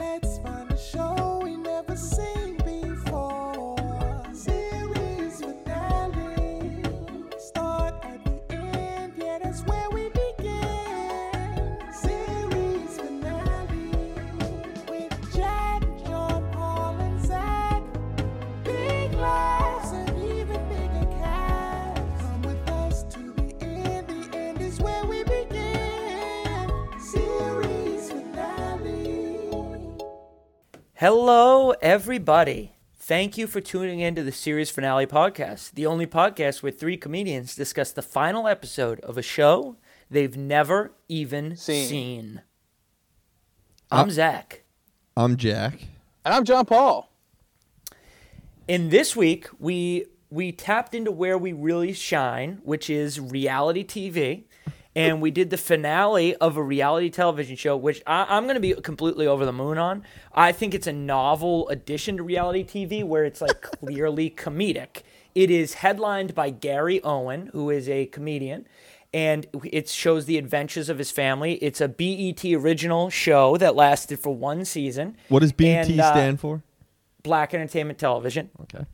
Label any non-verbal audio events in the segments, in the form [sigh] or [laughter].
Let's find a show Hello, everybody. Thank you for tuning in to the series finale podcast, the only podcast where three comedians discuss the final episode of a show they've never even Seen. seen. Uh, I'm Zach. I'm Jack. And I'm John Paul. And this week we we tapped into where we really shine, which is reality TV. And we did the finale of a reality television show, which I, I'm going to be completely over the moon on. I think it's a novel addition to reality TV where it's like [laughs] clearly comedic. It is headlined by Gary Owen, who is a comedian, and it shows the adventures of his family. It's a BET original show that lasted for one season. What does BET And, uh, stand for? Black Entertainment Television. Okay.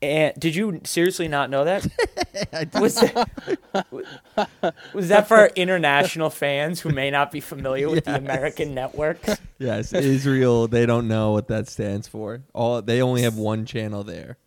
And did you seriously not know that? [laughs] was, that [laughs] was that for our international fans who may not be familiar with the American networks? [laughs] Yes, Israel. They don't know what that stands for. All they only have one channel there.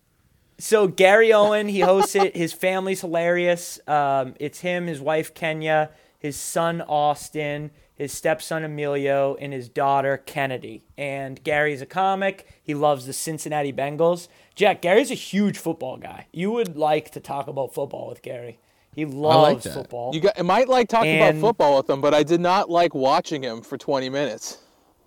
So Gary Owen, he hosts it. His family's hilarious. Um, it's him, his wife Kenya, his son Austin, his stepson Emilio, and his daughter Kennedy. And Gary's a comic. He loves the Cincinnati Bengals. Jack, Gary's a huge football guy. You would like to talk about football with Gary. He loves that. football. You got, I might like talking And- about football with him, but I did not like watching him for 20 minutes.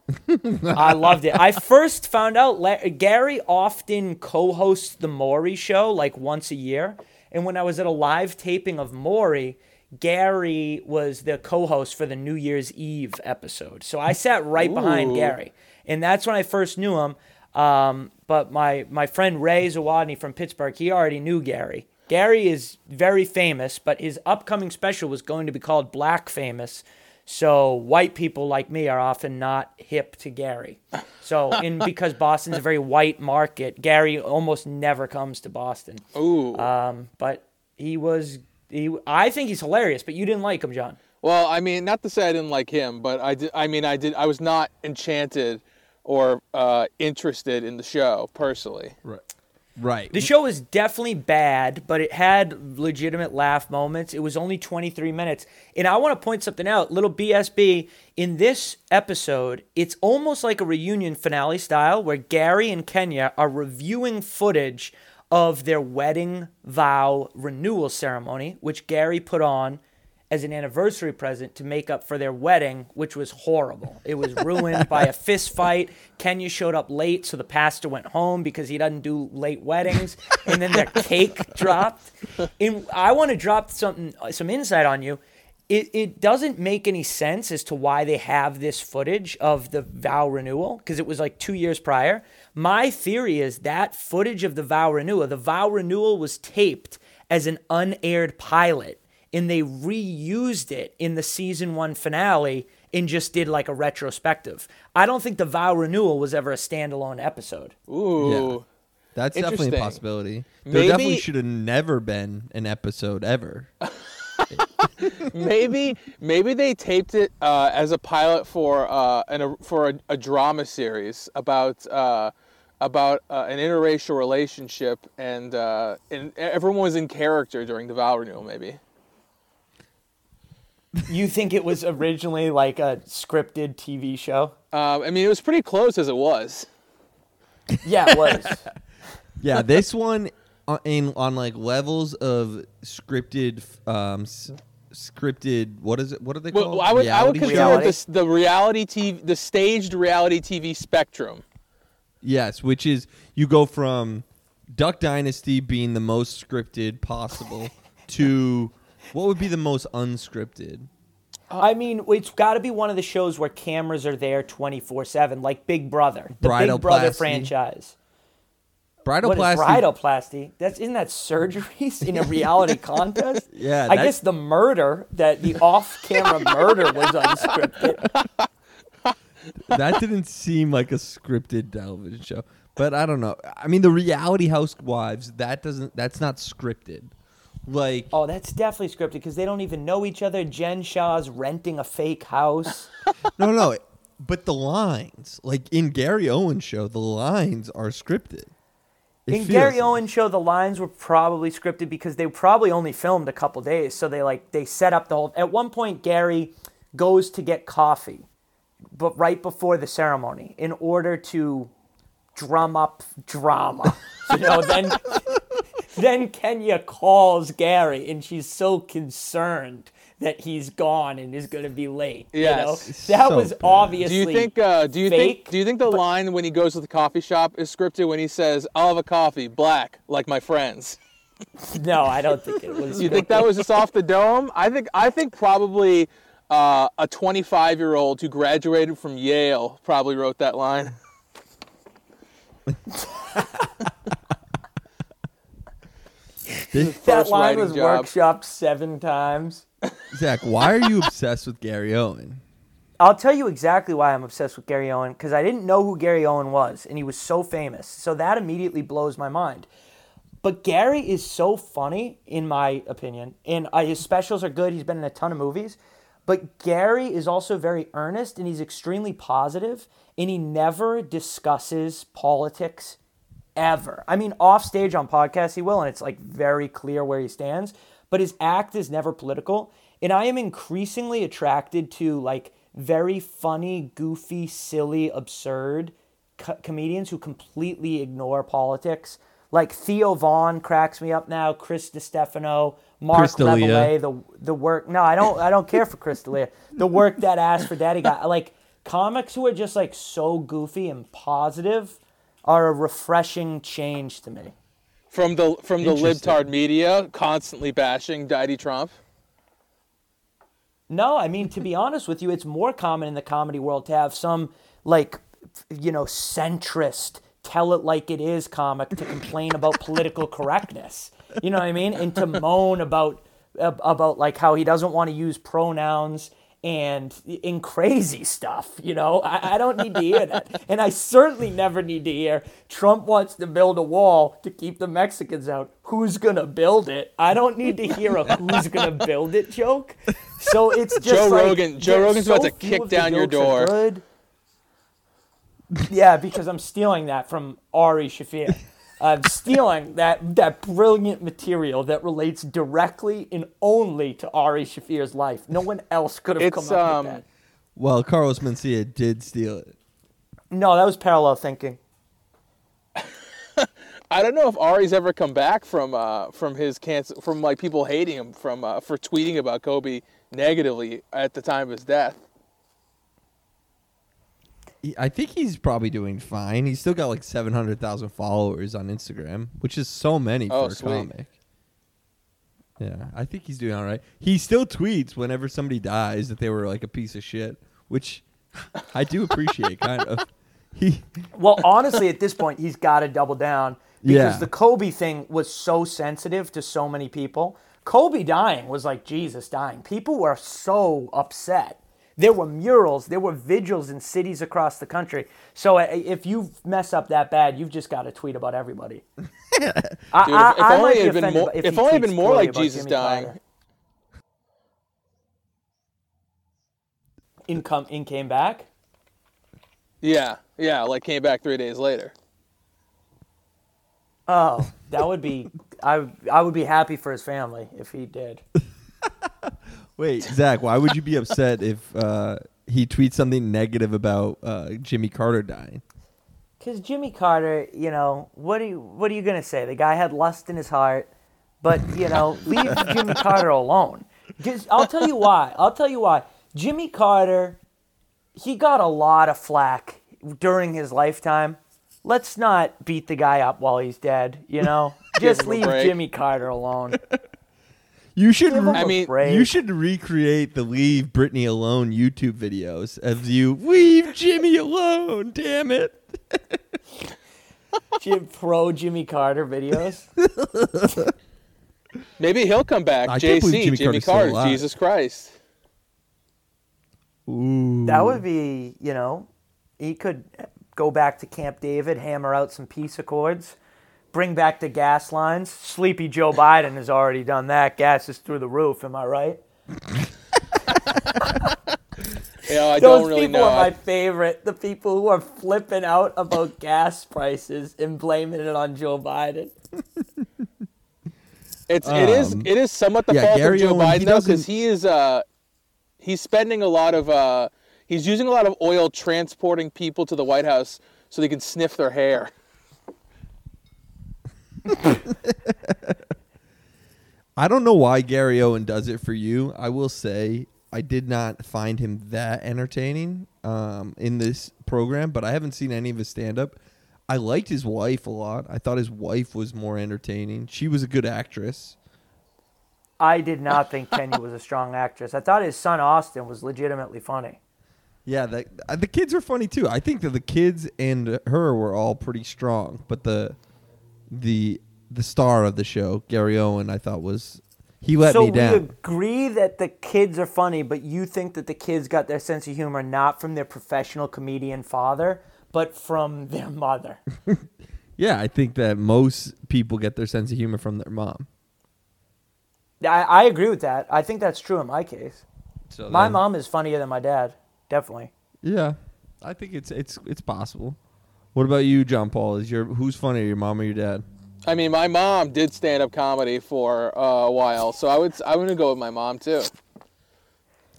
[laughs] I loved it. I first found out La- Gary often co-hosts the Maury show like once a year, and when I was at a live taping of Maury, Gary was the co-host for the New Year's Eve episode. So I sat right behind Gary, and that's when I first knew him. Um, but my my friend Ray Zawadney from Pittsburgh, he already knew Gary. Gary is very famous, but his upcoming special was going to be called Black Famous. So white people like me are often not hip to Gary. So in [laughs] because Boston's a very white market, Gary almost never comes to Boston. Ooh. Um, but he was he. I think he's hilarious. But you didn't like him, John. well, I mean, not to say I didn't like him, but I did. I mean, I did. I was not enchanted or uh, interested in the show personally. Right. Right. The show was definitely bad, but it had legitimate laugh moments. It was only 23 minutes. And I want to point something out. Little BSB, in this episode, it's almost like a reunion finale style where Gary and Kenya are reviewing footage of their wedding vow renewal ceremony, which Gary put on as an anniversary present to make up for their wedding, which was horrible. It was ruined by a [laughs] fist fight. Kenya showed up late, so the pastor went home because he doesn't do late weddings. And then their cake [laughs] dropped. And I want to drop something, some insight on you. It, it doesn't make any sense as to why they have this footage of the vow renewal because it was like two years prior. My theory is that footage of the vow renewal, the vow renewal was taped as an unaired pilot and they reused it in the season one finale and just did like a retrospective. I don't think the vow renewal was ever a standalone episode. Ooh. That's definitely a possibility. There Maybe- definitely should have never been an episode ever. [laughs] maybe maybe they taped it uh, as a pilot for uh, an, a, for a, a drama series about uh, about uh, an interracial relationship, and uh, and everyone was in character during the vow renewal. Maybe. You think it was originally like a scripted TV show? Um, I mean, it was pretty close as it was. Yeah, it was. [laughs] Yeah, this one on, in on like levels of scripted, um, s- scripted. What is it? What are they called? Well, I would I would consider show? it this, the reality TV, the staged reality TV spectrum. Yes, which is you go from Duck Dynasty being the most scripted possible [laughs] to what would be the most unscripted? I mean, it's got to be one of the shows where cameras are there 24 7, like Big Brother, the Big Brother Bridalplasty. franchise. What is Bridalplasty. bridalplasty? That's isn't that surgeries in a reality [laughs] contest? Yeah, I guess the murder, that the off-camera murder was unscripted. [laughs] that didn't seem like a scripted television show. But I don't know. I mean, the Reality Housewives that doesn't. That's not scripted. Like Oh, that's definitely scripted because they don't even know each other. Jen Shah's renting a fake house. [laughs] no, no. But the lines, like in Gary Owen's show, the lines are scripted. It In Gary like- Owen's show, the lines were probably scripted because they probably only filmed a couple days. So they like they set up the whole. At one point, Gary goes to get coffee, but right before the ceremony, in order to drum up drama. [laughs] you know, then then Kenya calls Gary, and she's so concerned that he's gone and is going to be late. you know? That So was bad. obviously. Do you think? Uh, do you fake, think? Do you think the line when he goes to the coffee shop is scripted when he says, "I'll have a coffee, black, like my friends"? No, I don't think it was. You think that was just off the dome? I think. I think probably uh, a 25-year-old who graduated from Yale probably wrote that line. [laughs] This- that line was job. workshopped seven times. Zach, why are you obsessed with Gary Owen? I'll tell you exactly why I'm obsessed with Gary Owen because I didn't know who Gary Owen was, and he was so famous. So that immediately blows my mind. But Gary is so funny, in my opinion, and uh, his specials are good. He's been in a ton of movies. But Gary is also very earnest, and he's extremely positive, and he never discusses politics ever. I mean, off stage on podcasts, he will, and it's like very clear where he stands. But his act is never political. And I am increasingly attracted to like very funny, goofy, silly, absurd co- comedians who completely ignore politics. Like Theo Von cracks me up now. Chris DiStefano, Mark Chris D'Elia. The the work. No, I don't. I don't care for Chris D'Elia. The work that ass for Daddy got. Like comics who are just like so goofy and positive are a refreshing change to me. From the from the libtard media constantly bashing Daddy Trump. No, I mean to be honest with you, it's more common in the comedy world to have some like you know centrist tell it like it is comic to complain about political correctness. You know what I mean? And to moan about about like how he doesn't want to use pronouns and in crazy stuff, you know, I, I don't need to hear that. And I certainly never need to hear Trump wants to build a wall to keep the Mexicans out. Who's going to build it? I don't need to hear a who's going to build it joke. So it's just Joe like, Rogan- Joe Rogan's about to kick down your door. yeah, because I'm stealing that from Ari Shaffir. I'm stealing that that brilliant material that relates directly and only to Ari Shaffir's life. No one else could have It's, come up um, with that. Well, Carlos Mencia did steal it. No, that was parallel thinking. [laughs] I don't know if Ari's ever come back from uh, from his cancel from like people hating him from uh, for tweeting about Kobe negatively at the time of his death. He- I think he's probably doing fine. He's still got like 700,000 followers on Instagram, which is so many Oh, for a sweet. comic. Yeah, I think he's doing all right. He still tweets whenever somebody dies that they were like a piece of shit, which I do appreciate kind of. [laughs] He Well, honestly, at this point, he's got to double down because Yeah. the Kobe thing was so sensitive to so many people. Kobe dying was like Jesus dying. People were so upset. There were murals, there were vigils in cities across the country. So uh, if you mess up that bad, you've just got to tweet about everybody. [laughs] Dude, I, if, if I only might it be had been more, if if only it had been more like Jesus Jimmy dying. Carter. In, come, in came back. Yeah, yeah, like came back three days later. Oh, that would be. I I would be happy for his family if he did. [laughs] Wait, Zach, why would you be upset if uh, he tweets something negative about uh, Jimmy Carter dying? Because Jimmy Carter, you know, what are you what are you gonna say? The guy had lust in his heart, but you know, [laughs] leave Jimmy Carter alone. 'Cause I'll tell you why. I'll tell you why. Jimmy Carter, he got a lot of flack during his lifetime. Let's not beat the guy up while he's dead. You know, [laughs] just leave break. Jimmy Carter alone. You should. Give re- I a mean. You should recreate the "Leave Britney Alone" YouTube videos of you leave Jimmy alone. Damn it! [laughs] Jim, pro Jimmy Carter videos. [laughs] Maybe he'll come back. I can't believe JC, Jimmy Jimmy Carter's still Carter, alive. Jesus Christ. Ooh. That would be, you know, He could go back to Camp David, hammer out some peace accords, bring back the gas lines. Sleepy Joe Biden has already done that. Gas is through the roof. Am I right? [laughs] You know, I Those don't really people know. are my favorite. The people who are flipping out about gas prices and blaming it on Joe Biden. It's it is Um, it is somewhat the yeah, fault Gary of Joe Owen, Biden though, because he is uh he's spending a lot of uh he's using a lot of oil transporting people to the White House so they can sniff their hair. [laughs] I don't know why Gary Owen does it for you. I will say I did not find him that entertaining um, in this program, but I haven't seen any of his stand up. I liked his wife a lot. I thought his wife was more entertaining. She was a good actress. I did not think Kenya was a strong actress. I thought his son Austin was legitimately funny. Yeah, the the kids are funny too. I think that the kids and her were all pretty strong, but the the the star of the show, Gary Owen, I thought was he let so me down. So we agree that the kids are funny, but you think that the kids got their sense of humor not from their professional comedian father, but from their mother. [laughs] Yeah, I think that most people get their sense of humor from their mom. I, I agree with that. I think that's true in my case. So My then- mom is funnier than my dad, definitely. Yeah, I think it's it's it's possible. What about you, John Paul? Is your who's funnier, your mom or your dad? I mean, my mom did stand up comedy for uh, a while, so I would I'm gonna go with my mom too.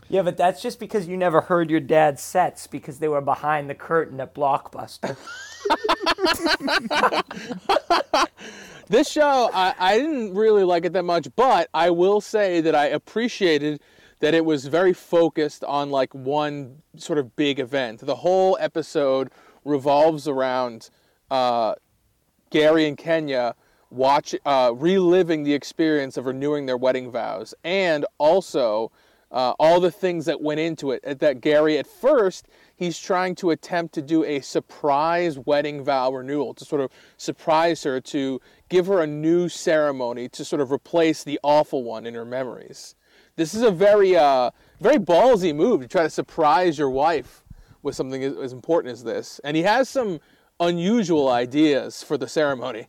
Yeah, but that's just because you never heard your dad's sets because they were behind the curtain at Blockbuster. [laughs] This show, I, I didn't really like it that much, but I will say that I appreciated that it was very focused on like one sort of big event. The whole episode revolves around uh, Gary and Kenya watch uh, reliving the experience of renewing their wedding vows, and also uh, all the things that went into it. That Gary, at first, he's trying to attempt to do a surprise wedding vow renewal to sort of surprise her, to give her a new ceremony to sort of replace the awful one in her memories. This is a very, uh, very ballsy move to try to surprise your wife with something as, as important as this. And he has some unusual ideas for the ceremony.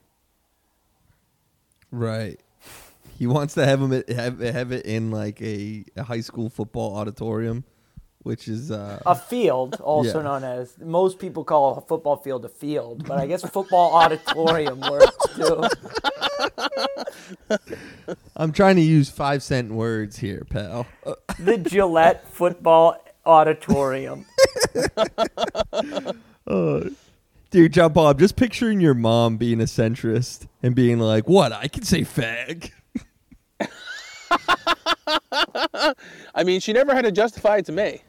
Right. He wants to have him at, have have it in like a, a high school football auditorium, which is uh, A field, also Yeah. known as most people call a football field a field, but I guess football [laughs] auditorium works too. [laughs] I'm trying to use five cent words here, pal. The Gillette Football Auditorium. [laughs] dude, John Paul, I'm just picturing your mom being a centrist and being like, "What? I can say fag." [laughs] I mean, she never had to justify it to me.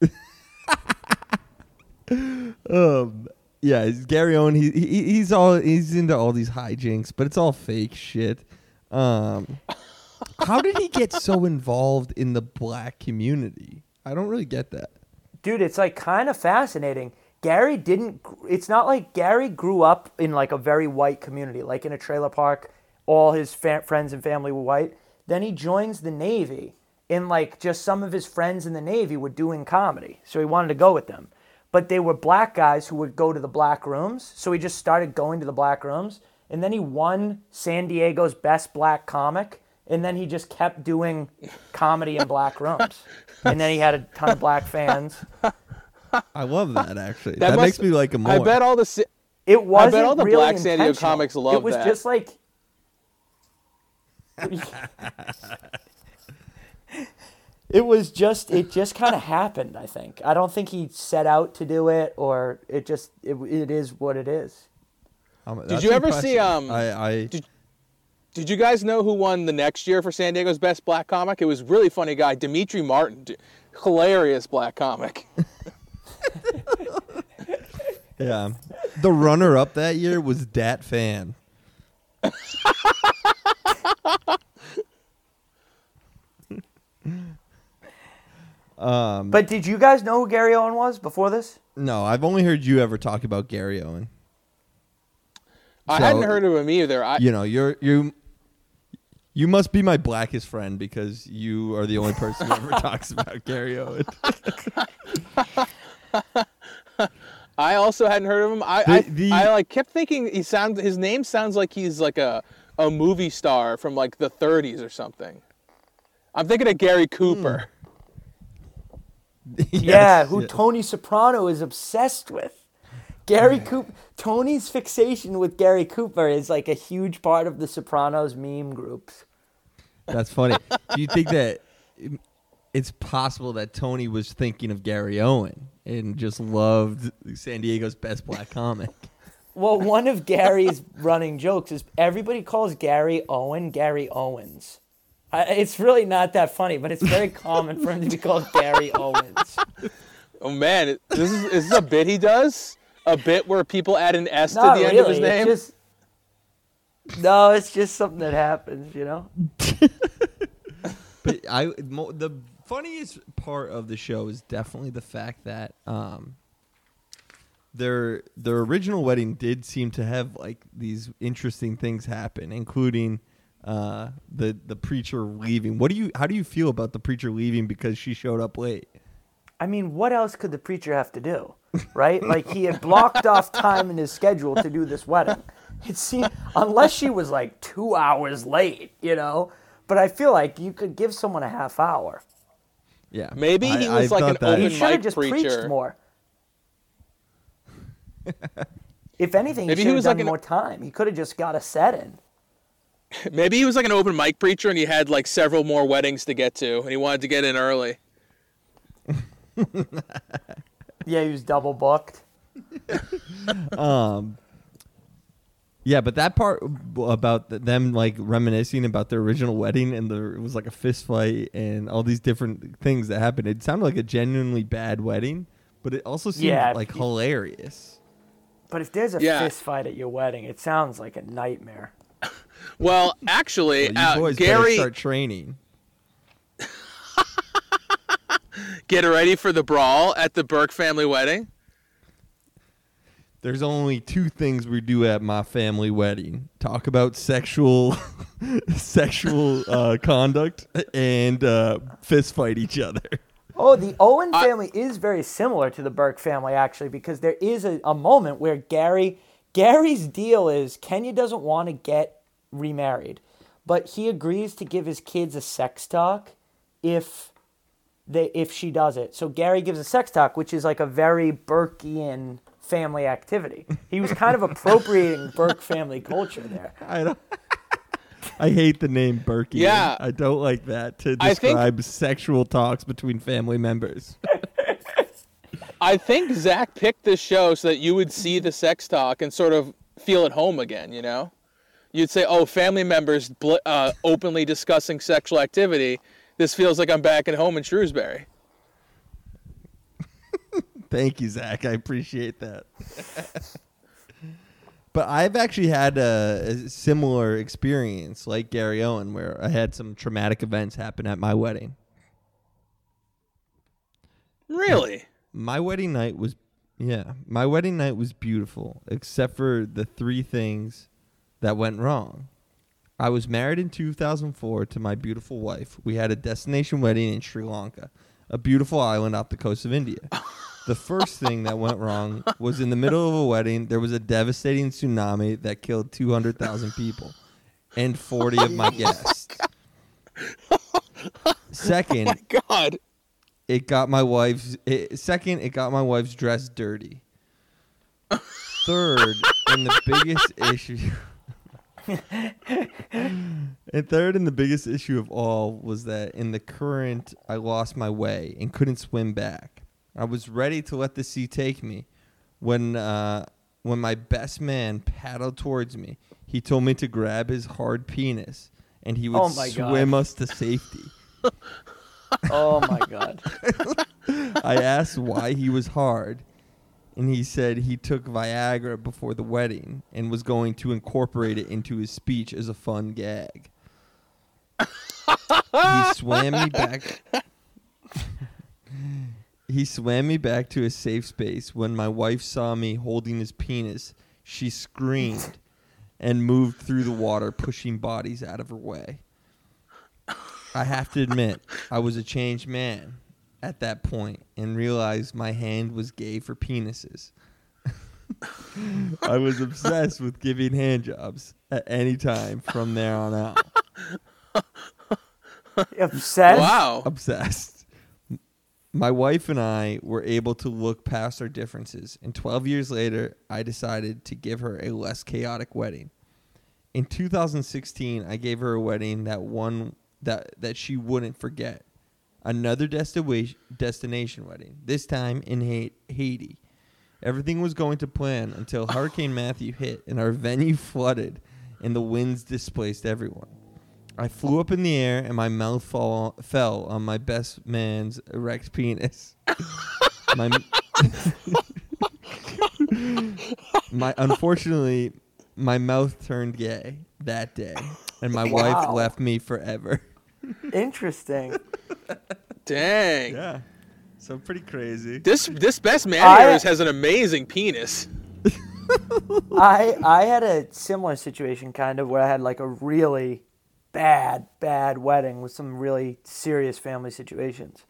[laughs] Um, yeah, it's Gary Owen. He, he he's all he's into all these hijinks, but it's all fake shit. Um, how did he get so involved in the black community? I don't really get that. Dude, it's like kind of fascinating. Gary didn't, it's not like Gary grew up in like a very white community, like in a trailer park. All his fa- friends and family were white. Then he joins the Navy, and like just some of his friends in the Navy were doing comedy. So he wanted to go with them. But they were black guys who would go to the black rooms. So he just started going to the black rooms. And then he won San Diego's best black comic. And then he just kept doing comedy in black rooms. And then he had a ton of black fans. I love that actually. That That, must- makes me like him more. I bet all the si- It wasn't all the really Black San Diego intentional. comics love It was that. just like [laughs] It was just it just kind of happened, I think. I don't think he set out to do it or it just it, it is what it is. Um, Did you ever see, impressive. um, I, I did- Did you guys know who won the next year for San Diego's best black comic? It was really funny guy, Demetri Martin. D- Hilarious black comic. [laughs] yeah. The runner up that year was Dat Phan. um, [laughs] But did you guys know who Gary Owen was before this? no, I've only heard you ever talk about Gary Owen. I So- hadn't heard of him either. I, You know, you're you. You must be my blackest friend because you are the only person who ever [laughs] talks about Gary Owen. I also hadn't heard of him. I The- I, the- I like kept thinking he sound his name sounds like he's like a a movie star from like the 30s or something. I'm thinking of Gary Cooper. Hmm. [laughs] Yes, yeah, who yes. Tony Soprano is obsessed with. Gary Cooper. Tony's fixation with Gary Cooper is like a huge part of the Sopranos meme groups. That's funny. [laughs] Do you think that um, it's possible that Tony was thinking of Gary Owen and just loved San Diego's best black comic? [laughs] Well, one of Gary's running jokes is everybody calls Gary Owen Gary Owens. I, it's really not that funny, but it's very common for him to be called Gary [laughs] Owens. Oh man, this is is this a bit he does? A bit where people add an S Not to the really. end of his name? It's just no, it's just something that happens, you know. [laughs] But I mo- the funniest part of the show is definitely the fact that um their their original wedding did seem to have like these interesting things happen, including uh the the preacher leaving. What do you how do you feel about the preacher leaving because she showed up late? I mean, what else could the preacher have to do, right? Like he had blocked off time in his schedule to do this wedding. It seemed unless she was like two hours late, you know. But I feel like you could give someone a half hour. Yeah. Maybe he I- was I like an thought that- He Open have mic just preacher. preached more. [laughs] if anything, Maybe he he should have was done like an- more time. He could have just got a set in. Maybe he was like an open mic preacher and he had like several more weddings to get to and he wanted to get in early. [laughs] Yeah, he was double booked. [laughs] um yeah but that part about them like reminiscing about their original wedding and there it was like a fist fight and all these different things that happened it sounded like a genuinely bad wedding but it also seemed Yeah, like if- hilarious But if there's a Yeah. fist fight at your wedding, it sounds like a nightmare. [laughs] Well, actually, well, you uh, boys better Gary, start training get ready for the brawl at the Burke family wedding. there's only two things we do at my family wedding talk about sexual [laughs] sexual uh, conduct and uh, fist fight each other Oh, the Owen I- family is very similar to the Burke family actually, because there is a, a moment where Gary Gary's deal is Kenya doesn't want to get remarried, but he agrees to give his kids a sex talk if they if she does it. So Gary gives a sex talk, which is like a very Burkean family activity. He was kind of appropriating [laughs] Burke family culture there. I don't. I hate the name Berkey. Yeah. I don't like that to I think- describe sexual talks between family members. I think Zach picked this show so that you would see the sex talk and sort of feel at home again, you know? You'd say, oh, family members bl- uh, openly discussing sexual activity. This feels like I'm back at home in Shrewsbury. [laughs] Thank you, Zach. I appreciate that. [laughs] but I've actually had a, a similar experience like Gary Owen, where I had some traumatic events happen at my wedding. Really? My wedding night was, yeah, my wedding night was beautiful, except for the three things that went wrong. I was married in 2004 to my beautiful wife. We had a destination wedding in Sri Lanka, a beautiful island off the coast of India. The first thing that went wrong was in the middle of a wedding, there was a devastating tsunami that killed 200,000 people and 40 of my [laughs] oh guests. [laughs] Oh second, God. it got my wife's it, second it got my wife's dress dirty third and the biggest issue [laughs] and third and the biggest issue of all was that in the current i lost my way and couldn't swim back i was ready to let the sea take me when uh when my best man paddled towards me he told me to grab his hard penis and he would Oh my God. swim us to safety [laughs] Oh my god. [laughs] I asked why he was hard, and he said he took Viagra before the wedding and was going to incorporate it into his speech as a fun gag. he swam me back. [laughs] he swam me back to a safe space. When my wife saw me holding his penis, she screamed and moved through the water, pushing bodies out of her way. I have to admit, I was a changed man. At that point and realized my hand was gay for penises. [laughs] I was obsessed with giving hand jobs at any time from there on out. [laughs] Obsessed. Wow. Obsessed. My wife and I were able to look past our differences, and 12 years later, I decided to give her a less chaotic wedding. In 2016, I gave her a wedding that one that that she wouldn't forget. Another destination destination wedding. This time in Ha- Haiti. Everything was going to plan until [laughs] Hurricane Matthew hit and our venue flooded and the winds displaced everyone. I flew up in the air and my mouth fall, fell on my best man's erect penis. [laughs] my, [laughs] my unfortunately, my mouth turned gay that day, and my wife left me forever. Interesting. Dang. Yeah, so pretty crazy. This this best man I- yours has an amazing penis. [laughs] I I had a similar situation kind of where I had like a really bad bad wedding with some really serious family situations.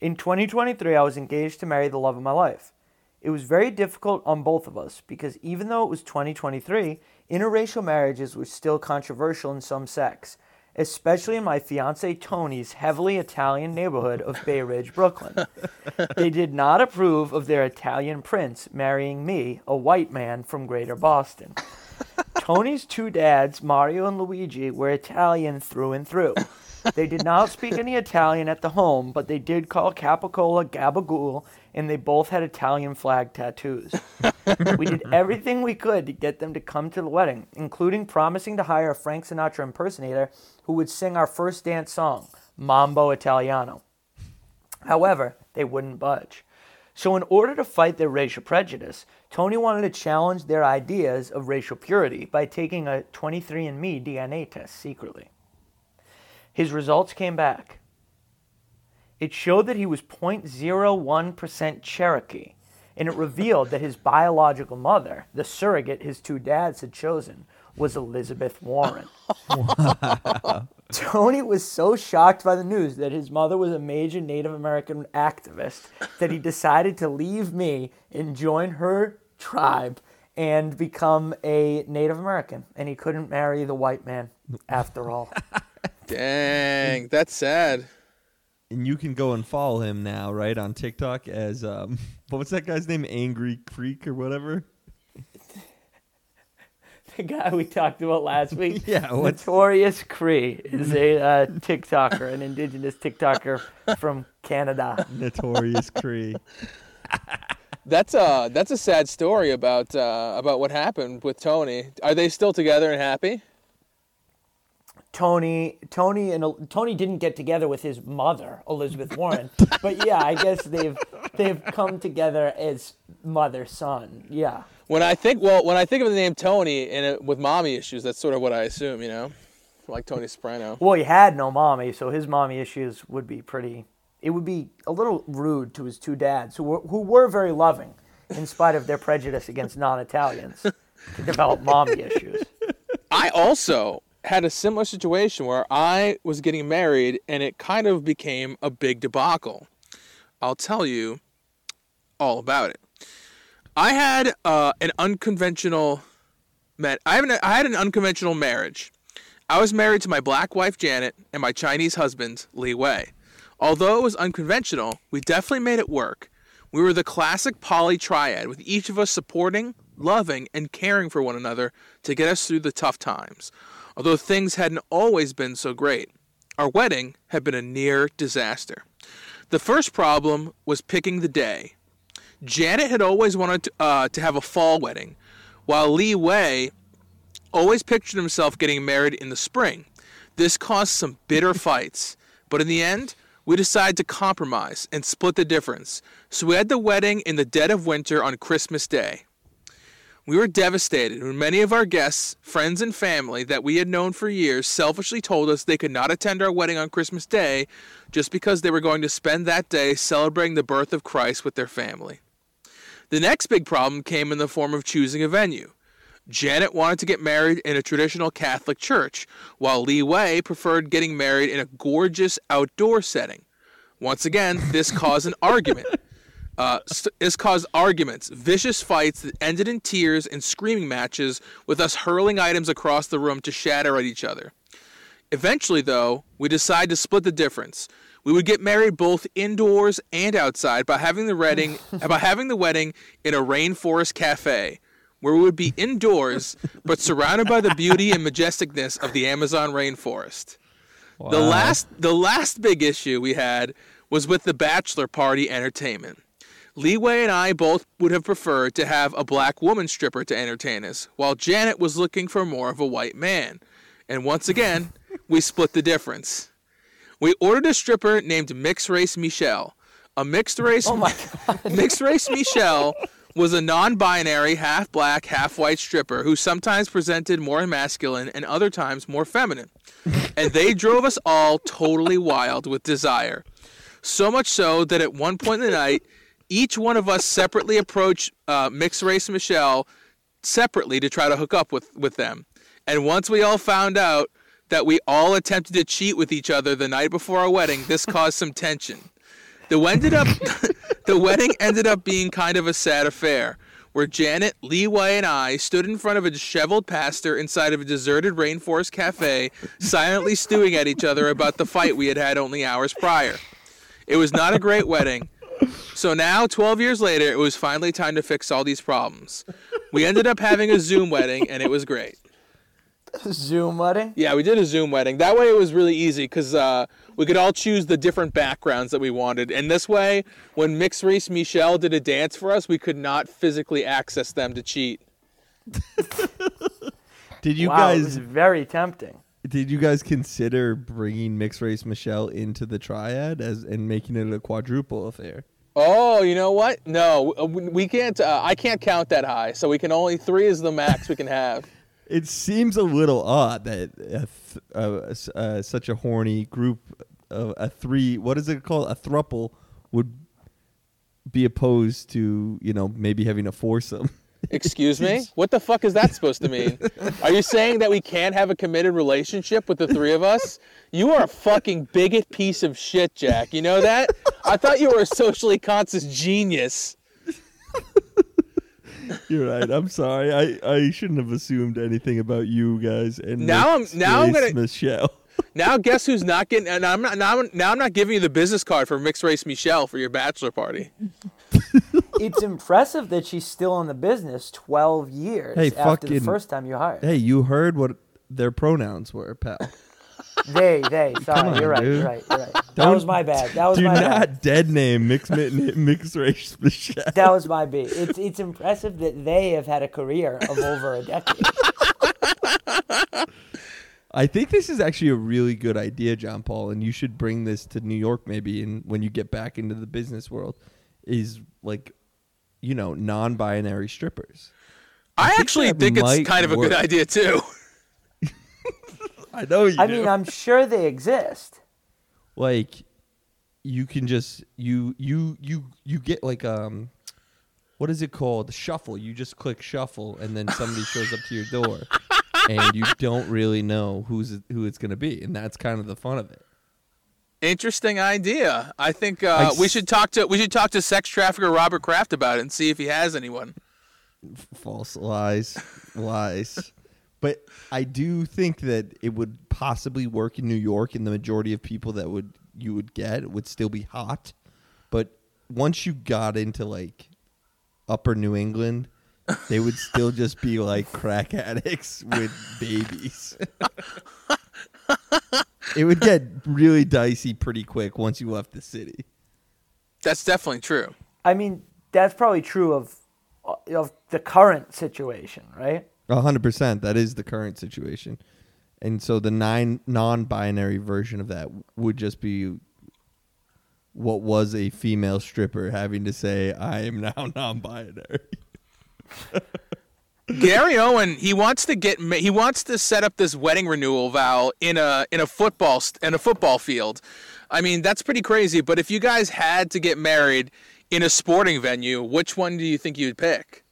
In 2023, I was engaged to marry the love of my life. It was very difficult on both of us because even though it was 2023, interracial marriages were still controversial in some sects, especially in my fiance Tony's heavily Italian neighborhood of Bay Ridge, Brooklyn. [laughs] they did not approve of their Italian prince marrying me, a white man from Greater Boston. [laughs] Tony's two dads, Mario and Luigi, were Italian through and through. They did not speak any Italian at the home, but they did call Capicola Gabagool, and they both had Italian flag tattoos. [laughs] we did everything we could to get them to come to the wedding, including promising to hire a Frank Sinatra impersonator who would sing our first dance song, Mambo Italiano. However, they wouldn't budge. So, in order to fight their racial prejudice, Tony wanted to challenge their ideas of racial purity by taking a 23andMe DNA test secretly. His results came back. It showed that he was 0.01% Cherokee, and it revealed that his biological mother, the surrogate his two dads had chosen, was Elizabeth Warren. [laughs] Tony was so shocked by the news that his mother was a major Native American activist that he decided to leave me and join her tribe and become a Native American. And he couldn't marry the white man after all. [laughs] Dang, that's sad. And you can go and follow him now, right, on TikTok as um, [laughs] what was that guy's name? Angry Creek or whatever. [laughs] the guy we talked about last [laughs] week. Yeah, what's- Notorious Cree is a uh, TikToker, an indigenous TikToker from Canada. Notorious Cree. That's a that's a sad story about uh, about what happened with Tony. Are they still together and happy? Tony, Tony, and Tony didn't get together with his mother, Elizabeth Warren, but yeah, I guess they've they've come together as mother son. Yeah, When I think well, when I think of the name Tony and it, with mommy issues, that's sort of what I assume. You know, like Tony Soprano. well, he had no mommy, so his mommy issues would be pretty. It would be a little rude to his two dads, who were who were very loving, in spite of their prejudice against non-Italians, to develop mommy issues. I also had a similar situation where I was getting married and it kind of became a big debacle. I'll tell you all about it. I had uh, an unconventional met. I, I had an unconventional marriage. I was married to my black wife Janet and my Chinese husband Li Wei. Although it was unconventional, we definitely made it work. We were the classic poly triad, with each of us supporting, loving, and caring for one another to get us through the tough times. Although things hadn't always been so great, our wedding had been a near disaster. The first problem was picking the day. Janet had always wanted to, uh, to have a fall wedding, while Li Wei always pictured himself getting married in the spring. This caused some bitter [laughs] fights, but in the end, we decided to compromise and split the difference. So we had the wedding in the dead of winter on Christmas Day. We were devastated when many of our guests, friends, and family that we had known for years selfishly told us they could not attend our wedding on Christmas Day just because they were going to spend that day celebrating the birth of Christ with their family. The next big problem came in the form of choosing a venue. Janet wanted to get married in a traditional Catholic church, while Li Wei preferred getting married in a gorgeous outdoor setting. Once again, this caused an argument. Uh, st- this caused arguments, vicious fights that ended in tears and screaming matches, with us hurling items across the room to shatter at each other. Eventually, though, we decided to split the difference. We would get married both indoors and outside by having the wedding [laughs] by having the wedding in a rainforest cafe, where we would be indoors but surrounded by the beauty and majesticness of the Amazon rainforest. The last the last big issue we had was with the bachelor party entertainment. Li Wei and I both would have preferred to have a black woman stripper to entertain us, while Janet was looking for more of a white man. And once again, [laughs] we split the difference. We ordered a stripper named Mixed Race Michelle. A mixed race Oh my god. [laughs] Mixed race Michelle was a non binary, half black, half white stripper who sometimes presented more masculine and other times more feminine. And they drove us all totally wild with desire. So much so that at one point in the night, each one of us separately approached uh, Mixed Race Michelle separately to try to hook up with, with them. And once we all found out that we all attempted to cheat with each other the night before our wedding, this [laughs] caused some tension. The ended up [laughs] the wedding ended up being kind of a sad affair, where Janet, Li Wei, and I stood in front of a disheveled pastor inside of a deserted rainforest cafe, silently stewing at each other about the fight we had had only hours prior. It was not a great wedding. So now, 12 years later, it was finally time to fix all these problems. We ended up having a Zoom wedding, and it was great. Zoom wedding. Yeah, we did a Zoom wedding. That way it was really easy because uh, we could all choose the different backgrounds that we wanted. And this way, when Mix Race Michelle did a dance for us, we could not physically access them to cheat. [laughs] Did you wow, it guys was very tempting. Did you guys consider bringing mixed race Michelle into the triad as and making it a quadruple affair? Oh, you know what? No, uh, we we can't. Uh, I can't count that high. So we can only three is the max we can have. [laughs] It seems a little odd that a th- uh, uh, such a horny group of a three, what is it called, a thruple, would be opposed to you know maybe having a foursome. [laughs] Excuse me? What the fuck is that supposed to mean? Are you saying that we can't have a committed relationship with the three of us? You are a fucking bigot piece of shit, Jack. You know that? I thought you were a socially conscious genius. You're right. I'm sorry. I, I shouldn't have assumed anything about you guys. And Now I'm- now I'm gonna- Michelle. [laughs] Now guess who's not getting and I'm not now, I'm- now I'm not giving you the business card for mixed race Michelle for your bachelor party. [laughs] It's impressive that she's still in the business 12 years Hey, after the first time you hired. Hey, you heard what their pronouns were, pal. They, they. Sorry, on, you're right. You're right. You're right. That Don't- was my bad. That was Do my not bad. dead name mixed mi- mixed race Michelle. That was my B. It's it's impressive that they have had a career of over a decade. I think this is actually a really good idea, John Paul, and you should bring this to New York maybe and when you get back into the business world is like you know, non-binary strippers. I, think actually that think it's kind of a good idea too. [laughs] I know you I do. mean, I'm sure they exist. like you can just you you you you get like um what is it called shuffle you just click shuffle and then somebody shows up to your door and you don't really know who's who it's going to be and that's kind of the fun of it Interesting idea. I think uh, I we should talk to we should talk to sex trafficker Robert Kraft about it and see if he has anyone. false lies lies but i do think that it would possibly work in new york and the majority of people that would you would get would still be hot but once you got into like upper new england they would still just be like crack addicts with babies [laughs] it would get really dicey pretty quick once you left the city That's definitely true. I mean, that's probably true of of the current situation, right? A hundred percent. That is the current situation, and so the nine non-binary version of that would just be what was a female stripper having to say, "I am now [laughs] non-binary." [laughs] Gary Owen, he wants to get he wants to set up this wedding renewal vow in a in a football in a football field. I mean, that's pretty crazy, but if you guys had to get married in a sporting venue, which one do you think you'd pick?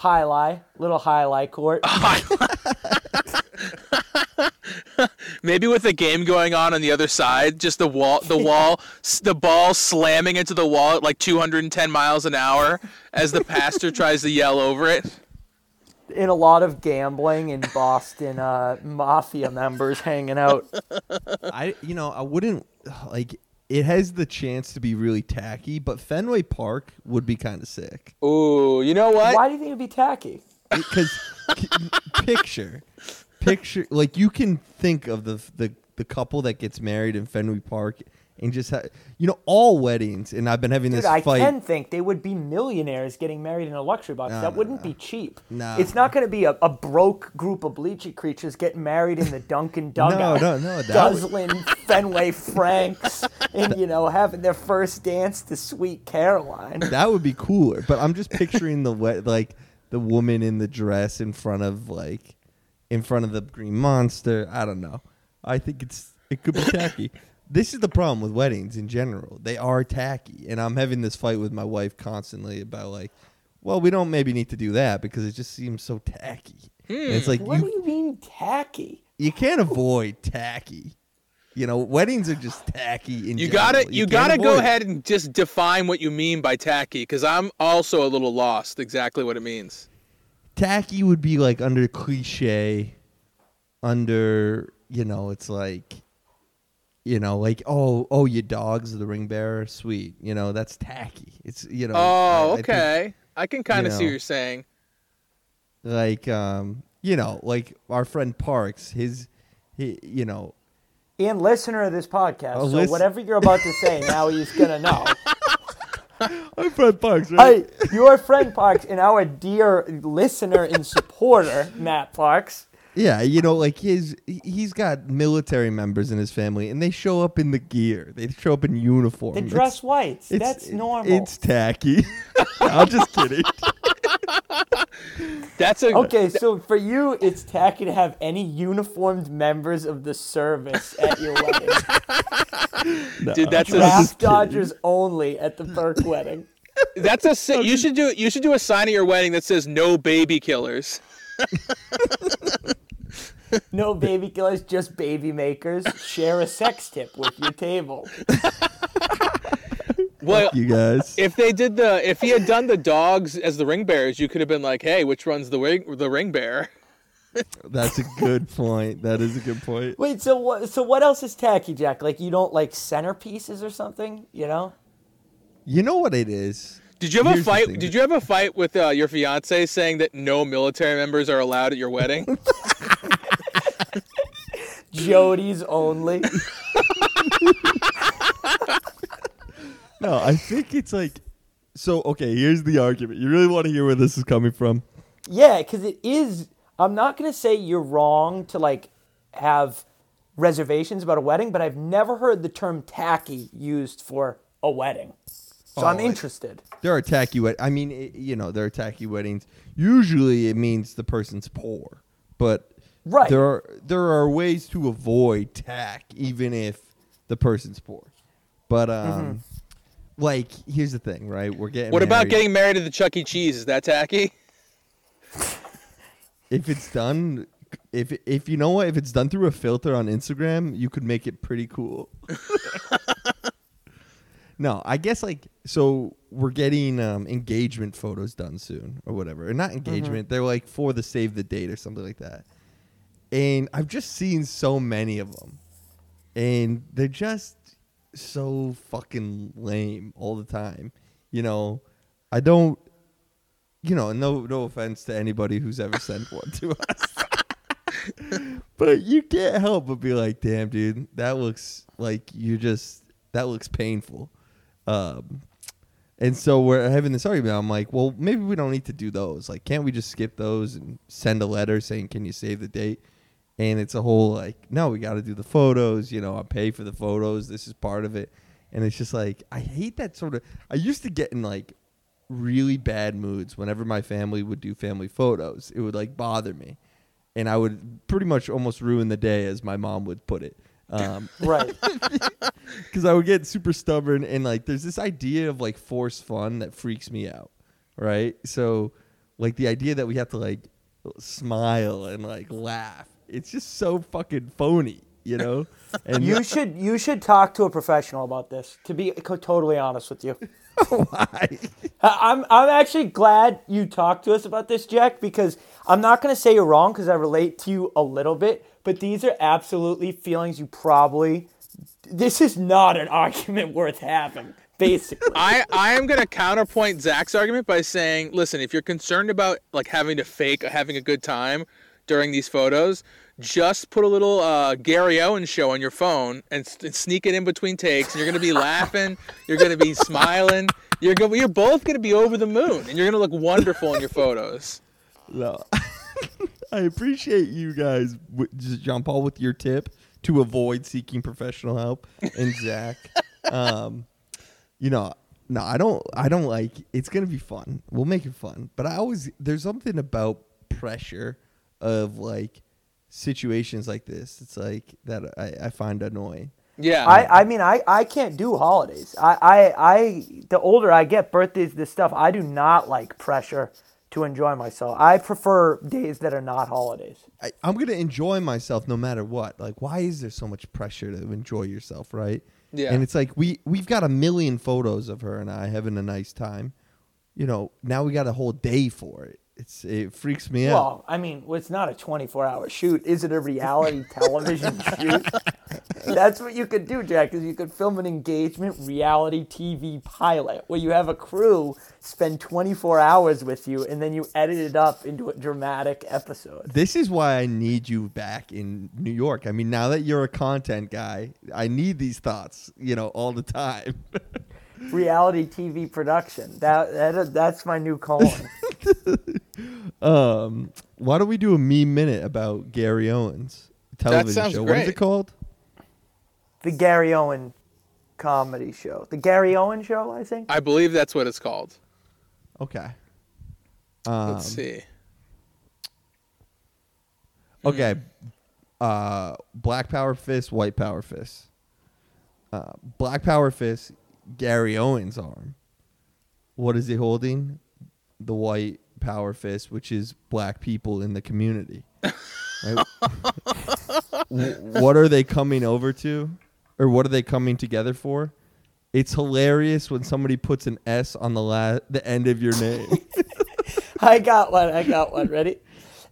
Jai alai, little jai alai court. [laughs] [laughs] maybe with the game going on on the other side, just the wall, the [laughs] wall, the ball slamming into the wall at like 210 miles an hour as the pastor [laughs] tries to yell over it. In a lot of gambling in Boston, uh, mafia members hanging out. I you know I wouldn't like it has the chance to be really tacky, but Fenway Park would be kind of sick Ooh, you know what? Why do you think it'd be tacky? because [laughs] picture picture like you can think of the the the couple that gets married in Fenway Park and just ha- you know all weddings and I've been having Dude, this I fight can think they would be millionaires getting married in a luxury box. No, that no, wouldn't no. be cheap. No. It's not going to be a, a broke group of bleacher creatures getting married in the Dunkin' Dugout. no, no, that would- Fenway Franks and, you know, having their first dance to Sweet Caroline. that would be cooler. But I'm just picturing the wet, like the woman in the dress in front of like in front of the green monster. I don't know. I think it's it could be [coughs] tacky. this is the problem with weddings in general. They are tacky, and I'm having this fight with my wife constantly about like, well, we don't maybe need to do that because it just seems so tacky. And it's hmm. like What you do you mean tacky? you can't avoid tacky. You know, weddings are just tacky. In You general. gotta, you, can't gotta go it. ahead and just define what you mean by tacky, because I'm also a little lost exactly what it means. Tacky would be like under cliche under you know it's like you know like oh oh your dog's the ring bearer sweet you know that's tacky it's you know I- Oh, I think, okay. I can kind of see know. what you're saying. like um you know like our friend parks his he you know And listener of this podcast, Oh, so listen- whatever you're about to say, now he's going to know. [laughs] [laughs] our friend parks right Hey, your friend Parks and our dear listener and supporter, Matt Parks. yeah you know like his he- he's got military members in his family and they show up in the gear they show up in uniform The It's- dress whites. it's- That's normal. it's tacky [laughs] i'm just kidding [laughs] That's a Okay, so for you, it's tacky to have any uniformed members of the service at your [laughs] wedding. dude. That's a Draft [laughs] Dodgers only at the Burke wedding. that's a si- you should do you should do a sign at your wedding that says no baby killers. No baby killers, just baby makers. Share a sex tip with your table. [laughs] Well, you guys if they did the if he had done the dogs as the ring bearers, you could have been like, hey, which runs the ring the ring bearer? [laughs] That's a good point. That is a good point. Wait, so what? So what else is tacky, Jack? Like you don't like centerpieces or something? You know? You know what it is? Did you have a Here's the fight? Did you have a fight with uh, your fiance saying that no military members are allowed at your wedding? [laughs] Jody's only. [laughs] No, I think it's like. So okay, here's the argument. You really want to hear where this is coming from? Yeah, because it is. I'm not gonna say you're wrong to like have reservations about a wedding, but I've never heard the term tacky used for a wedding. So I'm Oh, I- interested. There are tacky wed. I mean, it, you know, there are tacky weddings. Usually, it means the person's poor, but Right. there are there are ways to avoid tack, even if the person's poor. But um, Mm-hmm. Like, here's the thing, right? We're getting. what about married. getting married at the Chuck E. Cheese? Is that tacky? if it's done if if you know what if it's done through a filter on Instagram, you could make it pretty cool. [laughs] no, I guess like so we're getting um, engagement photos done soon or whatever. Or not engagement, they're like for the save the date or something like that. And I've just seen so many of them. And they're just so fucking lame all the time. You know, I don't you know, no no offense to anybody who's ever sent [laughs] one to us. [laughs] but you can't help but be like, damn, dude, that looks like you just that looks painful. Um and so we're having this argument. I'm like, well, maybe we don't need to do those. Like, can't we just skip those and send a letter saying, can you save the date? And it's a whole like, no, we got to do the photos. You know, I pay for the photos. This is part of it. And it's just like, I hate that sort of. I used to get in like really bad moods whenever my family would do family photos. It would like bother me, and I would pretty much almost ruin the day, as my mom would put it. Um, [laughs] Right. [laughs] because I would get super stubborn and like there's this idea of like forced fun that freaks me out, right? So like the idea that we have to like smile and like laugh, it's just so fucking phony. you know. [laughs] And You should you should talk to a professional about this. To be totally honest with you, [laughs] why? I- I'm I'm actually glad you talked to us about this, Jack, because I'm not gonna say you're wrong because I relate to you a little bit, but these are absolutely feelings you probably. This is not an argument worth having, basically. [laughs] I, I am going to counterpoint Zach's argument by saying, listen, if you're concerned about like having to fake having a good time during these photos, just put a little uh, Gary Owen show on your phone and, and sneak it in between takes, and you're going to be laughing, you're going to be smiling, you're go- you're both going to be over the moon, and you're going to look wonderful in your photos. No. [laughs] I appreciate you guys, Jean Paul, with your tip to avoid seeking professional help, and Zach. [laughs] um, you know, no, I don't. I don't like. It's gonna be fun. We'll make it fun. But I always there's something about pressure of like situations like this. It's like that I, I find annoying. Yeah. I, I mean I, I can't do holidays. I, I I the older I get, birthdays, this stuff, I do not like pressure to enjoy myself. I prefer days that are not holidays. I, I'm gonna enjoy myself no matter what. Like, why is there so much pressure to enjoy yourself, right? Yeah. And it's like we we've got a million photos of her and I having a nice time. You know, now we got a whole day for it. It's it freaks me out. Well, I mean, well, it's not a 24 hour shoot. Is it a reality [laughs] television shoot? That's what you could do, Jack, is you could film an engagement reality TV pilot where you have a crew spend 24 hours with you and then you edit it up into a dramatic episode. This is why I need you back in New York. I mean, now that you're a content guy, I need these thoughts, you know, all the time. [laughs] Reality TV production. That, that that's my new calling. [laughs] um, why don't we do a meme minute about Gary Owens television sounds show? What is great. it called? the Gary Owen comedy show. The Gary Owen show, I think. I believe that's what it's called. Okay. Um, Let's see. Okay. Uh, Black Power Fist, White Power Fist. Uh, Black Power Fist, Gary Owens' arm. What is he holding? The White Power Fist, which is black people in the community. Right? [laughs] What are they coming over to? Or what are they coming together for? It's hilarious when somebody puts an S on the la- the end of your name. [laughs] I got one. I got one. Ready?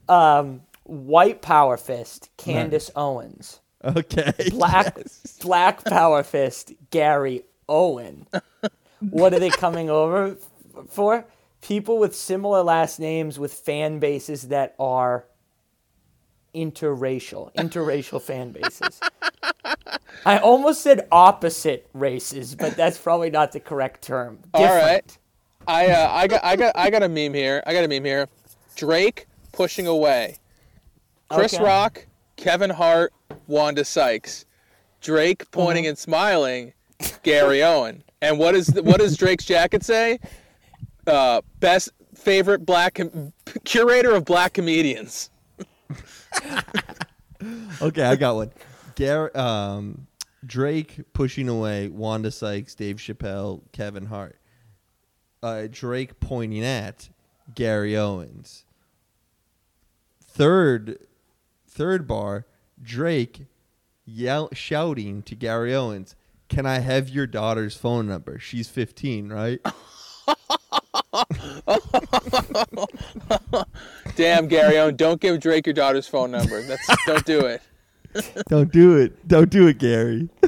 Um, White Power Fist, Candace Owens. okay. Black [laughs] Black Power Fist, Gary Owen. What are they coming over for? People with similar last names with fan bases that are interracial, interracial fan bases. [laughs] I almost said opposite races, but that's probably not the correct term. All Different. right. I uh, I got I got I got a meme here. I got a meme here. Drake pushing away. Chris Okay. Rock, Kevin Hart, Wanda Sykes. Drake pointing and smiling. Gary Owen. And what is what does Drake's jacket say? Uh, best favorite black com- curator of black comedians. [laughs] Okay, I got one. Gar- um, Drake pushing away Wanda Sykes, Dave Chappelle, Kevin Hart. Uh, Drake pointing at Gary Owens. Third, third bar, Drake yell shouting to Gary Owens, "Can I have your daughter's phone number? She's 15, right?" [laughs] [laughs] Damn, Gary Owen, don't give Drake your daughter's phone number. That's don't do it. [laughs] Don't do it. Don't do it, Gary. [laughs]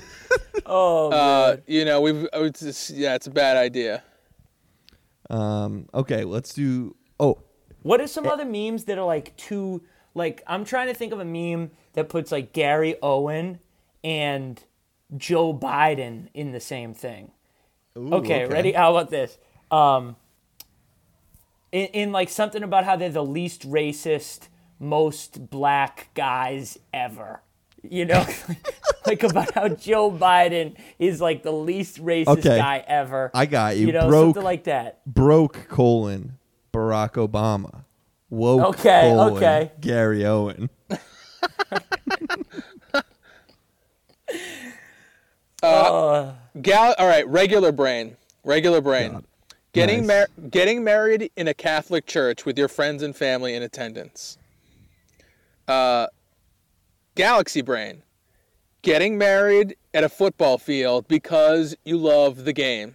Oh, Uh, you know, we've it's just, yeah, it's a bad idea. Um, okay, let's do. Oh, What are some other memes that are like too like I'm trying to think of a meme that puts like Gary Owen and Joe Biden in the same thing. ooh, Okay, ready? How about this? Um in, in like something about how they're the least racist, most black guys ever. You know, [laughs] like about how Joe Biden is like the least racist Okay. guy ever. I got you. You know, Broke something like that. broke colon Barack Obama. Woke Okay, colon okay. Gary Owen. [laughs] Uh, Gal, all right, regular brain, regular brain. God. Getting Nice. mar- getting married in a Catholic church with your friends and family in attendance. Uh, galaxy brain. getting married at a football field because you love the game.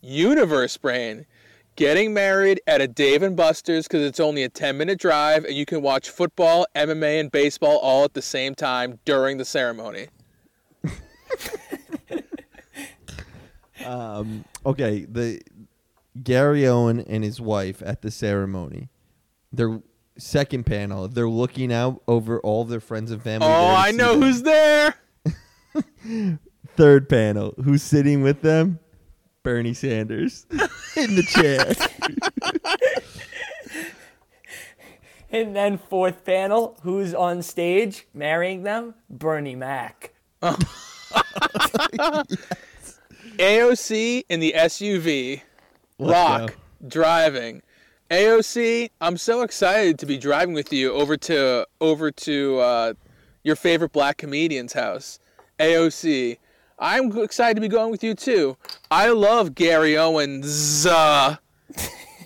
Universe Brain, getting married at a Dave and Buster's because it's only a 10 minute drive and you can watch football, MMA, and baseball all at the same time during the ceremony. [laughs] Um, okay, the Gary Owen and his wife at the ceremony. Their second panel, they're looking out over all their friends and family. Oh, I know them. who's there. [laughs] Third panel, who's sitting with them? Bernie Sanders [laughs] in the chair. [laughs] And then fourth panel, who's on stage marrying them? Bernie Mac. AOC in the SUV. Let's Rock go. driving. AOC, I'm so excited to be driving with you over to over to uh, your favorite black comedian's house. AOC, I'm excited to be going with you too. I love Gary Owens. Uh,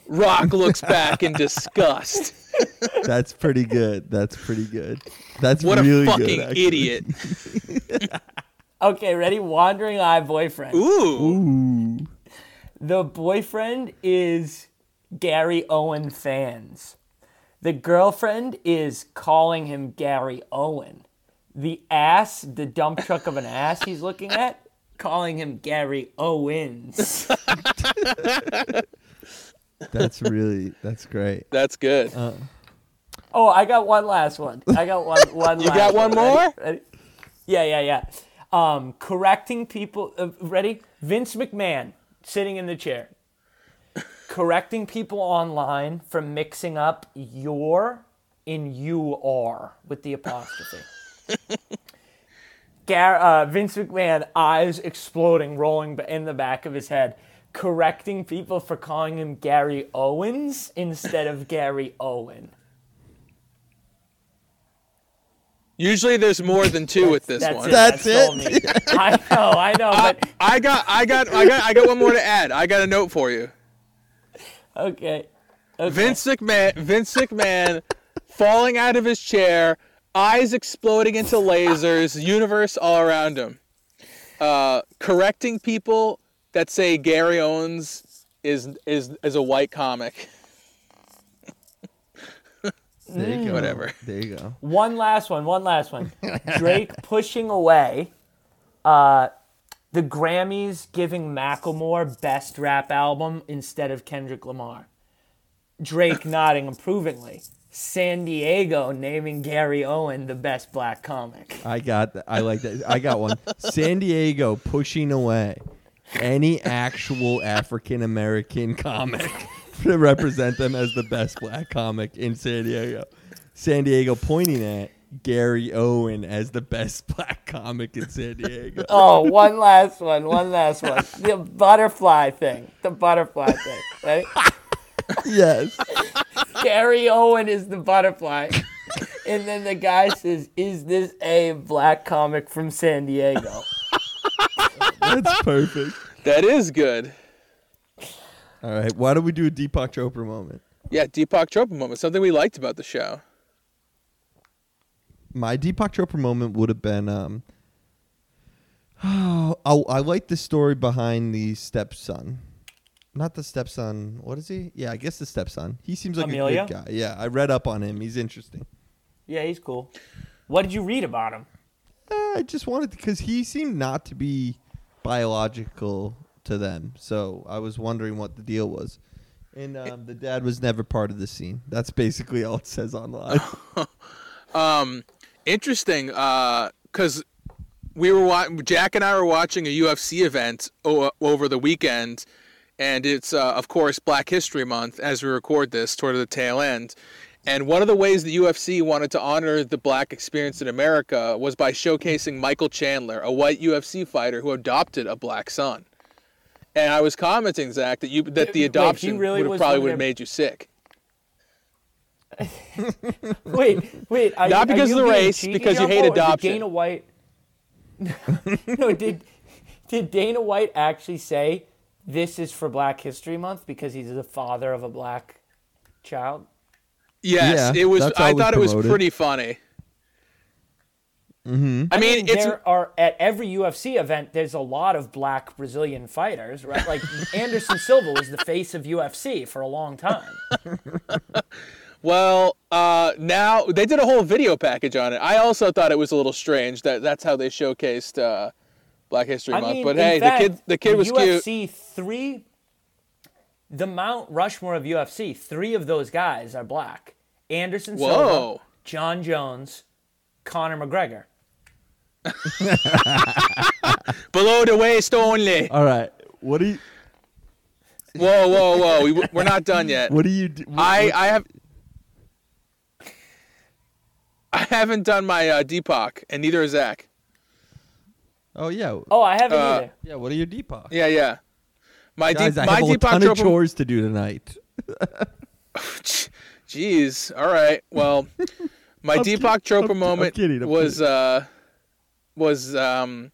Rock looks back in [laughs] disgust. That's pretty good. That's pretty good. That's What really a good, fucking actually. idiot. [laughs] Okay, ready? Wandering Eye boyfriend. Ooh. Ooh. The boyfriend is Gary Owen fans. The girlfriend is calling him Gary Owen. The ass, the dump truck of an ass he's looking at, calling him Gary Owens. [laughs] That's really that's great. That's good. Oh, I got one last one. I got one. [laughs] one You last got one Ready? more? Ready? Yeah, yeah, yeah. Um, correcting people. Uh, ready? Vince McMahon sitting in the chair, correcting people online for mixing up your in you are with the apostrophe. [laughs] Gar- uh, Vince McMahon, eyes exploding, rolling in the back of his head, correcting people for calling him Gary Owens instead of Gary Owen. Usually there's more than two with this That's one. it. That's That's it? me. [laughs] I know, I know, but I got I got I got I got one more to add. I got a note for you. okay. okay. Vince McMahon Vince McMahon falling out of his chair, eyes exploding into lasers, universe all around him. Uh, correcting people that say Gary Owens is is is a white comic. There you go. Whatever. There you go. One last one. One last one. [laughs] Drake pushing away. Uh, the Grammys giving Macklemore best rap album instead of Kendrick Lamar. Drake [laughs] nodding approvingly. San Diego naming Gary Owen the best black comic. I got that. I like that. I got one. [laughs] San Diego pushing away any actual African American comic to represent them as the best black comic in San Diego. San Diego pointing at Gary Owen as the best [laughs] black comic in San Diego. [laughs] Oh, one last one. One last one. The butterfly thing. The butterfly thing. Right? [laughs] yes. Gary Owen is the butterfly. And then the guy says, Is this a black comic from San Diego? That's perfect. That is good. All right. Why don't we do a Deepak Chopra moment? Yeah, Deepak Chopra moment. Something we liked about the show. My Deepak Chopra moment would have been um [sighs] oh, I, I like the story behind the stepson. Not the stepson. What is he? Yeah, I guess the stepson. He seems like Amelia? a good guy. Yeah, I read up on him. He's interesting. Yeah, he's cool. What did you read about him? Uh, I just wanted because he seemed not to be biological to them. So I was wondering what the deal was. And um, the dad was never part of the scene. That's basically all it says online. [laughs] Um, interesting, because we were wa- Jack and I were watching a UFC event o- over the weekend, and it's uh, of course Black History Month as we record this toward the tail end. And one of the ways the UFC wanted to honor the black experience in America was by showcasing Michael Chandler, a white UFC fighter who adopted a black son. And I was commenting, Zach, that you that the Wait, adoption really would probably would have made you sick. [laughs] Wait, wait. Are, Not are because you of the race, cheeky, because you Jumbo, hate or did adoption. Dana White. [laughs] no, did did Dana White actually say this is for Black History Month because he's the father of a black child? Yes, Yeah, it was. that's how I it was thought it was promoted. pretty funny. Mm-hmm. I mean, it's there are at every UFC event. There's a lot of black Brazilian fighters, right? Like [laughs] Anderson Silva was the face of UFC for a long time. Well, uh, now they did a whole video package on it. I also thought it was a little strange that that's how they showcased uh, Black History I Month. mean, but hey, fact, the kid, the kid was UFC cute. three, the Mount Rushmore of UFC. Three of those guys are black: Anderson Silva, Whoa. Jon Jones, Conor McGregor. [laughs] Below the waist only. All right. What do you Whoa, whoa, whoa! We, we're not done yet. what do you do? what- I what- I have I haven't done my uh, Deepak, and neither has Zach. Oh yeah. Oh, I haven't Uh, either. Yeah, what are your Deepak? Yeah, yeah. My Guys, Deep, I my have a ton of Chopra- chores to do tonight. [laughs] Jeez. All right. Well, my I'm Deepak kid- Chopra kid- I'm moment kidding, I'm was uh, was um,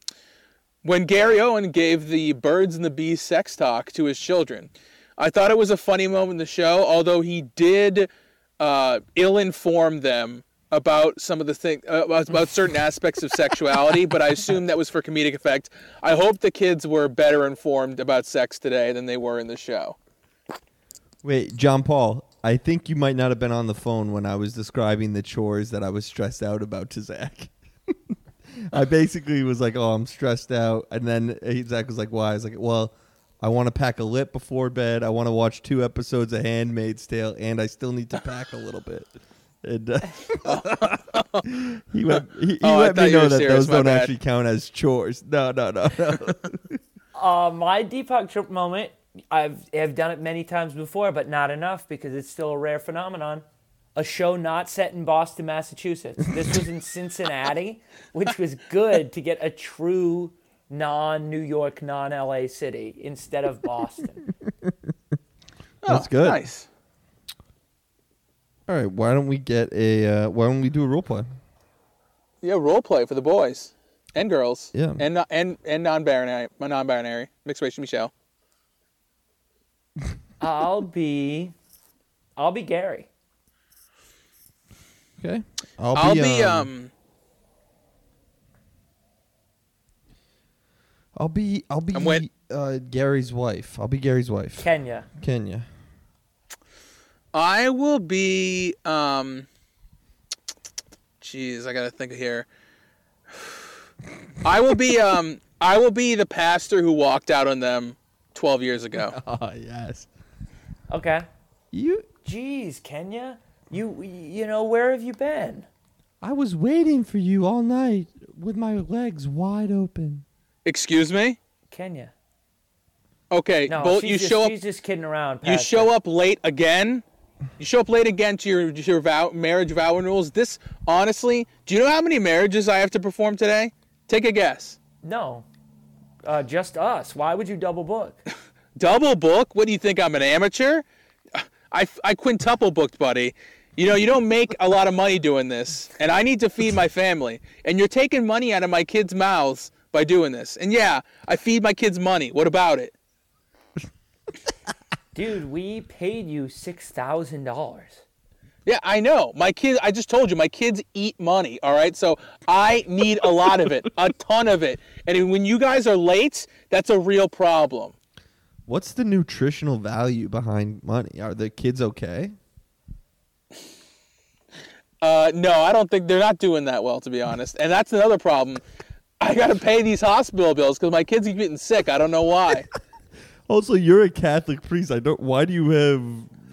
when Gary Owen gave the birds and the bees sex talk to his children. I thought it was a funny moment in the show, although he did uh, ill-inform them about some of the thing uh, about about certain aspects of sexuality. But I assume that was for comedic effect. I hope the kids were better informed about sex today than they were in the show. Wait, John Paul, I think you might not have been on the phone when I was describing the chores that I was stressed out about to Zach. [laughs] I basically was like, "Oh, I'm stressed out," and then Zach was like, "Why?" I was like, "Well, I want to pack a lip before bed. I want to watch two episodes of *Handmaid's Tale*, and I still need to pack a little bit." And uh, [laughs] he let he, he Oh, let me know that serious, those don't bad. actually count as chores. No, no, no, no. [laughs] Uh, my Deepak trip moment, I've have done it many times before, but not enough because it's still a rare phenomenon. A show not set in Boston, Massachusetts. This was in [laughs] Cincinnati, which was good to get a true non-New York, non-LA city instead of Boston. That's good. Nice. All right, why don't we get a? Uh, why don't we do a role play? Yeah, role play for the boys and girls. Yeah. And no- and and non-binary, my non-binary mixed race Michelle. [laughs] I'll be, I'll be Gary. Okay. I'll, I'll be um. I'll be I'll be I'm wait- uh, Gary's wife. I'll be Gary's wife. Kenya. Kenya. I will be um. Jeez, I gotta think here. I will be um. I will be the pastor who walked out on them twelve years ago. [laughs] Oh yes. Okay. You. Jeez, Kenya, you you know where have you been? I was waiting for you all night with my legs wide open. Excuse me. Kenya. Okay, No, Bolt, she's, you just, show up. she's just kidding around. You show up late again. You show up late again to your to your vow, marriage vow renewals. This honestly, do you know how many marriages I have to perform today? Take a guess. No, uh, just us. Why would you double book? [laughs] Double book? What do you think? I'm an amateur? I, I quintuple booked, buddy. You know, you don't make a lot of money doing this, and I need to feed my family. And you're taking money out of my kids' mouths by doing this. And yeah, I feed my kids money. What about it? [laughs] Dude, we paid you six thousand dollars. Yeah, I know. My kids, I just told you, my kids eat money, all right? So I need a lot of it, a ton of it. And when you guys are late, that's a real problem. What's the nutritional value behind money? Are the kids okay? Uh, no, I don't think they're not doing that well, to be honest. And that's another problem. I got to pay these hospital bills because my kids keep getting sick. I don't know why. [laughs] Also, you're a Catholic priest. I don't. Why do you have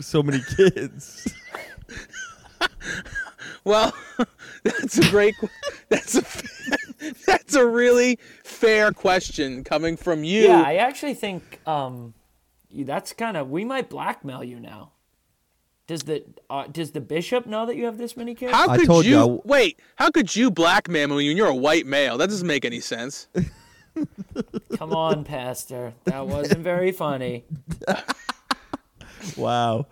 so many [laughs] kids? well, [laughs] that's a great. [laughs] That's a. That's a really fair question coming from you. Yeah, I actually think um, that's kind of we might blackmail you now. Does the uh, does the bishop know that you have this many kids? How I could told you you, I w- wait? How could you blackmail me when you're a white male? That doesn't make any sense. [laughs] Come on, Pastor, that wasn't very funny. [laughs] wow.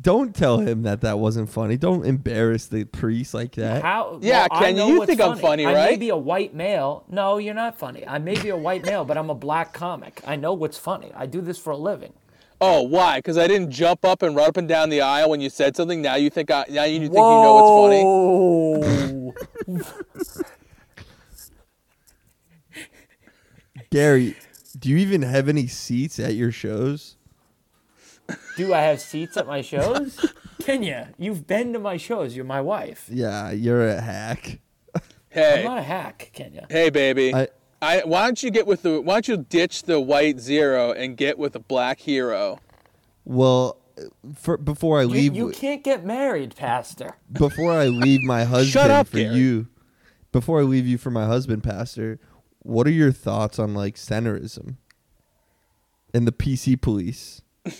Don't tell him that that wasn't funny. Don't embarrass the priest like that. How? Yeah, well, I Ken, you what's think I'm funny, I may be a white male. No, you're not funny. I may be a white male, but I'm a black comic. I know what's funny. I do this for a living. Oh, why? Because I didn't jump up and run up and down the aisle when you said something. Now you think I now you think you know what's funny. [laughs] Whoa. Gary, do you even have any seats at your shows? Do I have seats at my shows? [laughs] Kenya, you've been to my shows. You're my wife. Yeah, you're a hack. Hey, I'm not a hack, Kenya. hey, baby. I- I, why don't you get with the why don't you ditch the white zero and get with a black hero? Well, for, before I You, leave, you can't get married, Pastor. before I leave my [laughs] husband up, for Gary. you, before I leave you for my husband, Pastor, what are your thoughts on like centerism and the PC police? [laughs]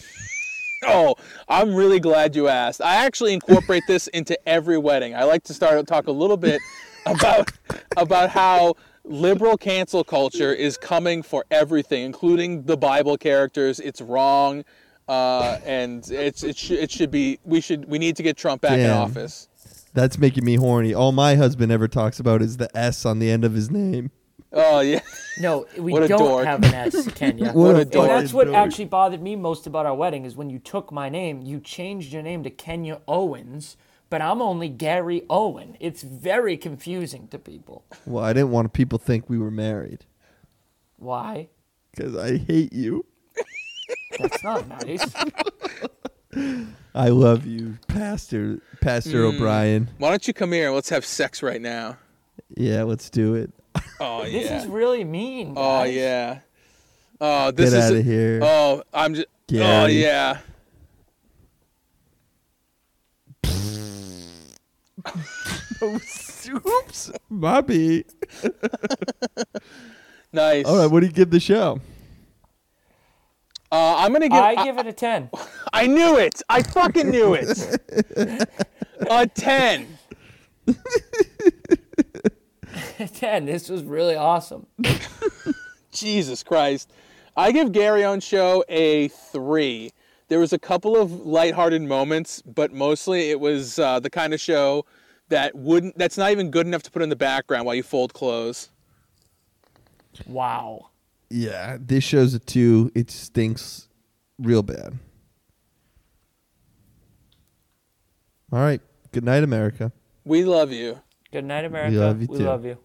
Oh, I'm really glad you asked. I actually incorporate this into every wedding. I like to start to talk a little bit [laughs] about about how liberal cancel culture is coming for everything, including the Bible characters. It's wrong, uh, and it's it should it should be we should we need to get Trump back in office. That's making me horny. All my husband ever talks about is the S on the end of his name. [laughs] Oh yeah, No, we What a don't dork. have an S, [laughs] Kenya. What a and dork. that's what dork. actually bothered me most about our wedding is when you took my name, you changed your name to Kenya Owens, but I'm only Gary Owen. It's very confusing to people. Well, I didn't want people to think we were married Why? because I hate you. That's not nice. [laughs] I love you, Pastor Pastor Mm. O'Brien. why don't you come here and let's have sex right now? Yeah, let's do it. Oh yeah. This is really mean. Oh yeah. Oh, this Get is. out of here. Oh, I'm just. Oh Gary. yeah. [laughs] Oops, Bobby. [laughs] Nice. All right, what do you give the show? Uh, I'm gonna give. I I, give it a 10. [laughs] I knew it. I fucking knew it. a ten. [laughs] A 10. This was really awesome. [laughs] Jesus Christ. I give Gary Owen show a three. There was a couple of lighthearted moments, but mostly it was uh, the kind of show that wouldn't. That's not even good enough to put in the background while you fold clothes. Wow. Yeah, this show's a two. It stinks real bad. All right. Good night, America. We love you. Good night, America. love we too. love you.